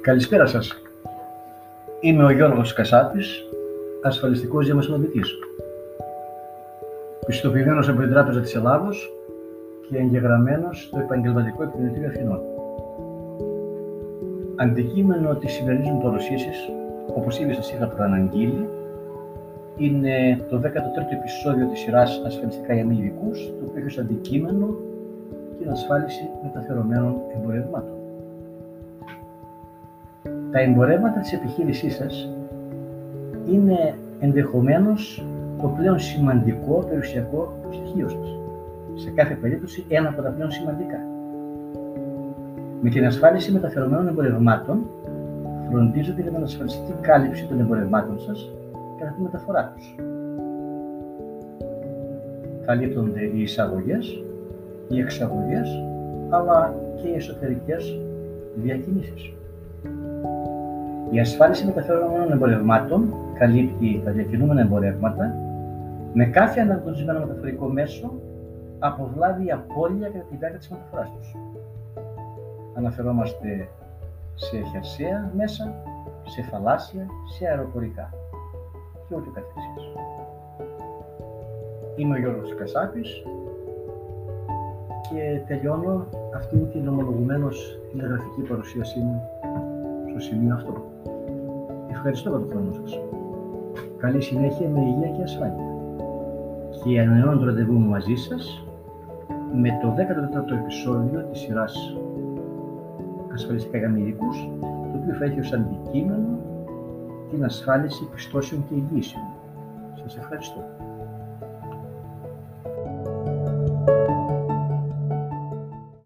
Καλησπέρα σας. Είμαι ο Γιώργος Κασάπης, ασφαλιστικός διαμεσολαβητής. Πιστοποιημένος από την Τράπεζα της Ελλάδος και εγγεγραμμένος στο Επαγγελματικό Επιμελητήριο Αθηνών. Αντικείμενο της σημερινής μου παρουσίασης, όπως ήδη σας είχα προαναγγείλει, είναι το 13ο επεισόδιο της σειράς Ασφαλιστικά για μη ειδικούς, το οποίο έχει ως αντικείμενο την ασφάλιση μεταφερομένων εμπορευμάτων. Τα εμπορεύματα της επιχείρησής σας είναι ενδεχομένως το πλέον σημαντικό περιουσιακό στοιχείο σας. Σε κάθε περίπτωση ένα από τα πλέον σημαντικά. Με την ασφάλιση μεταφερομένων εμπορευμάτων φροντίζετε για την ασφαλιστική κάλυψη των εμπορευμάτων σας κατά τη μεταφορά τους. Καλύπτονται οι εισαγωγές, οι εξαγωγές, αλλά και οι εσωτερικές διακινήσεις. Η ασφάλιση μεταφερόμενων εμπορευμάτων καλύπτει τα διακινούμενα εμπορεύματα με κάθε αναγνωρισμένο μεταφορικό μέσο από βλάβη ή απώλεια κατά τη διάρκεια της μεταφοράς τους. Αναφερόμαστε σε χερσαία μέσα, σε θαλάσσια, σε αεροπορικά και ό,τι καθεξής. Είμαι ο Γιώργος Κασάπης και τελειώνω αυτήν την ομολογουμένως τηλεγραφική παρουσίασή μου στο σημείο αυτό. Ευχαριστώ για τον χρόνο σας. Καλή συνέχεια με υγεία και ασφάλεια. Και ανανεώνω το ραντεβού μου μαζί σας με το 14ο επεισόδιο της σειράς ασφαλιστικά για μερικούς, το οποίο θα έχει ως αντικείμενο την ασφάλιση πιστώσεων και εγγύσεων. Σας ευχαριστώ.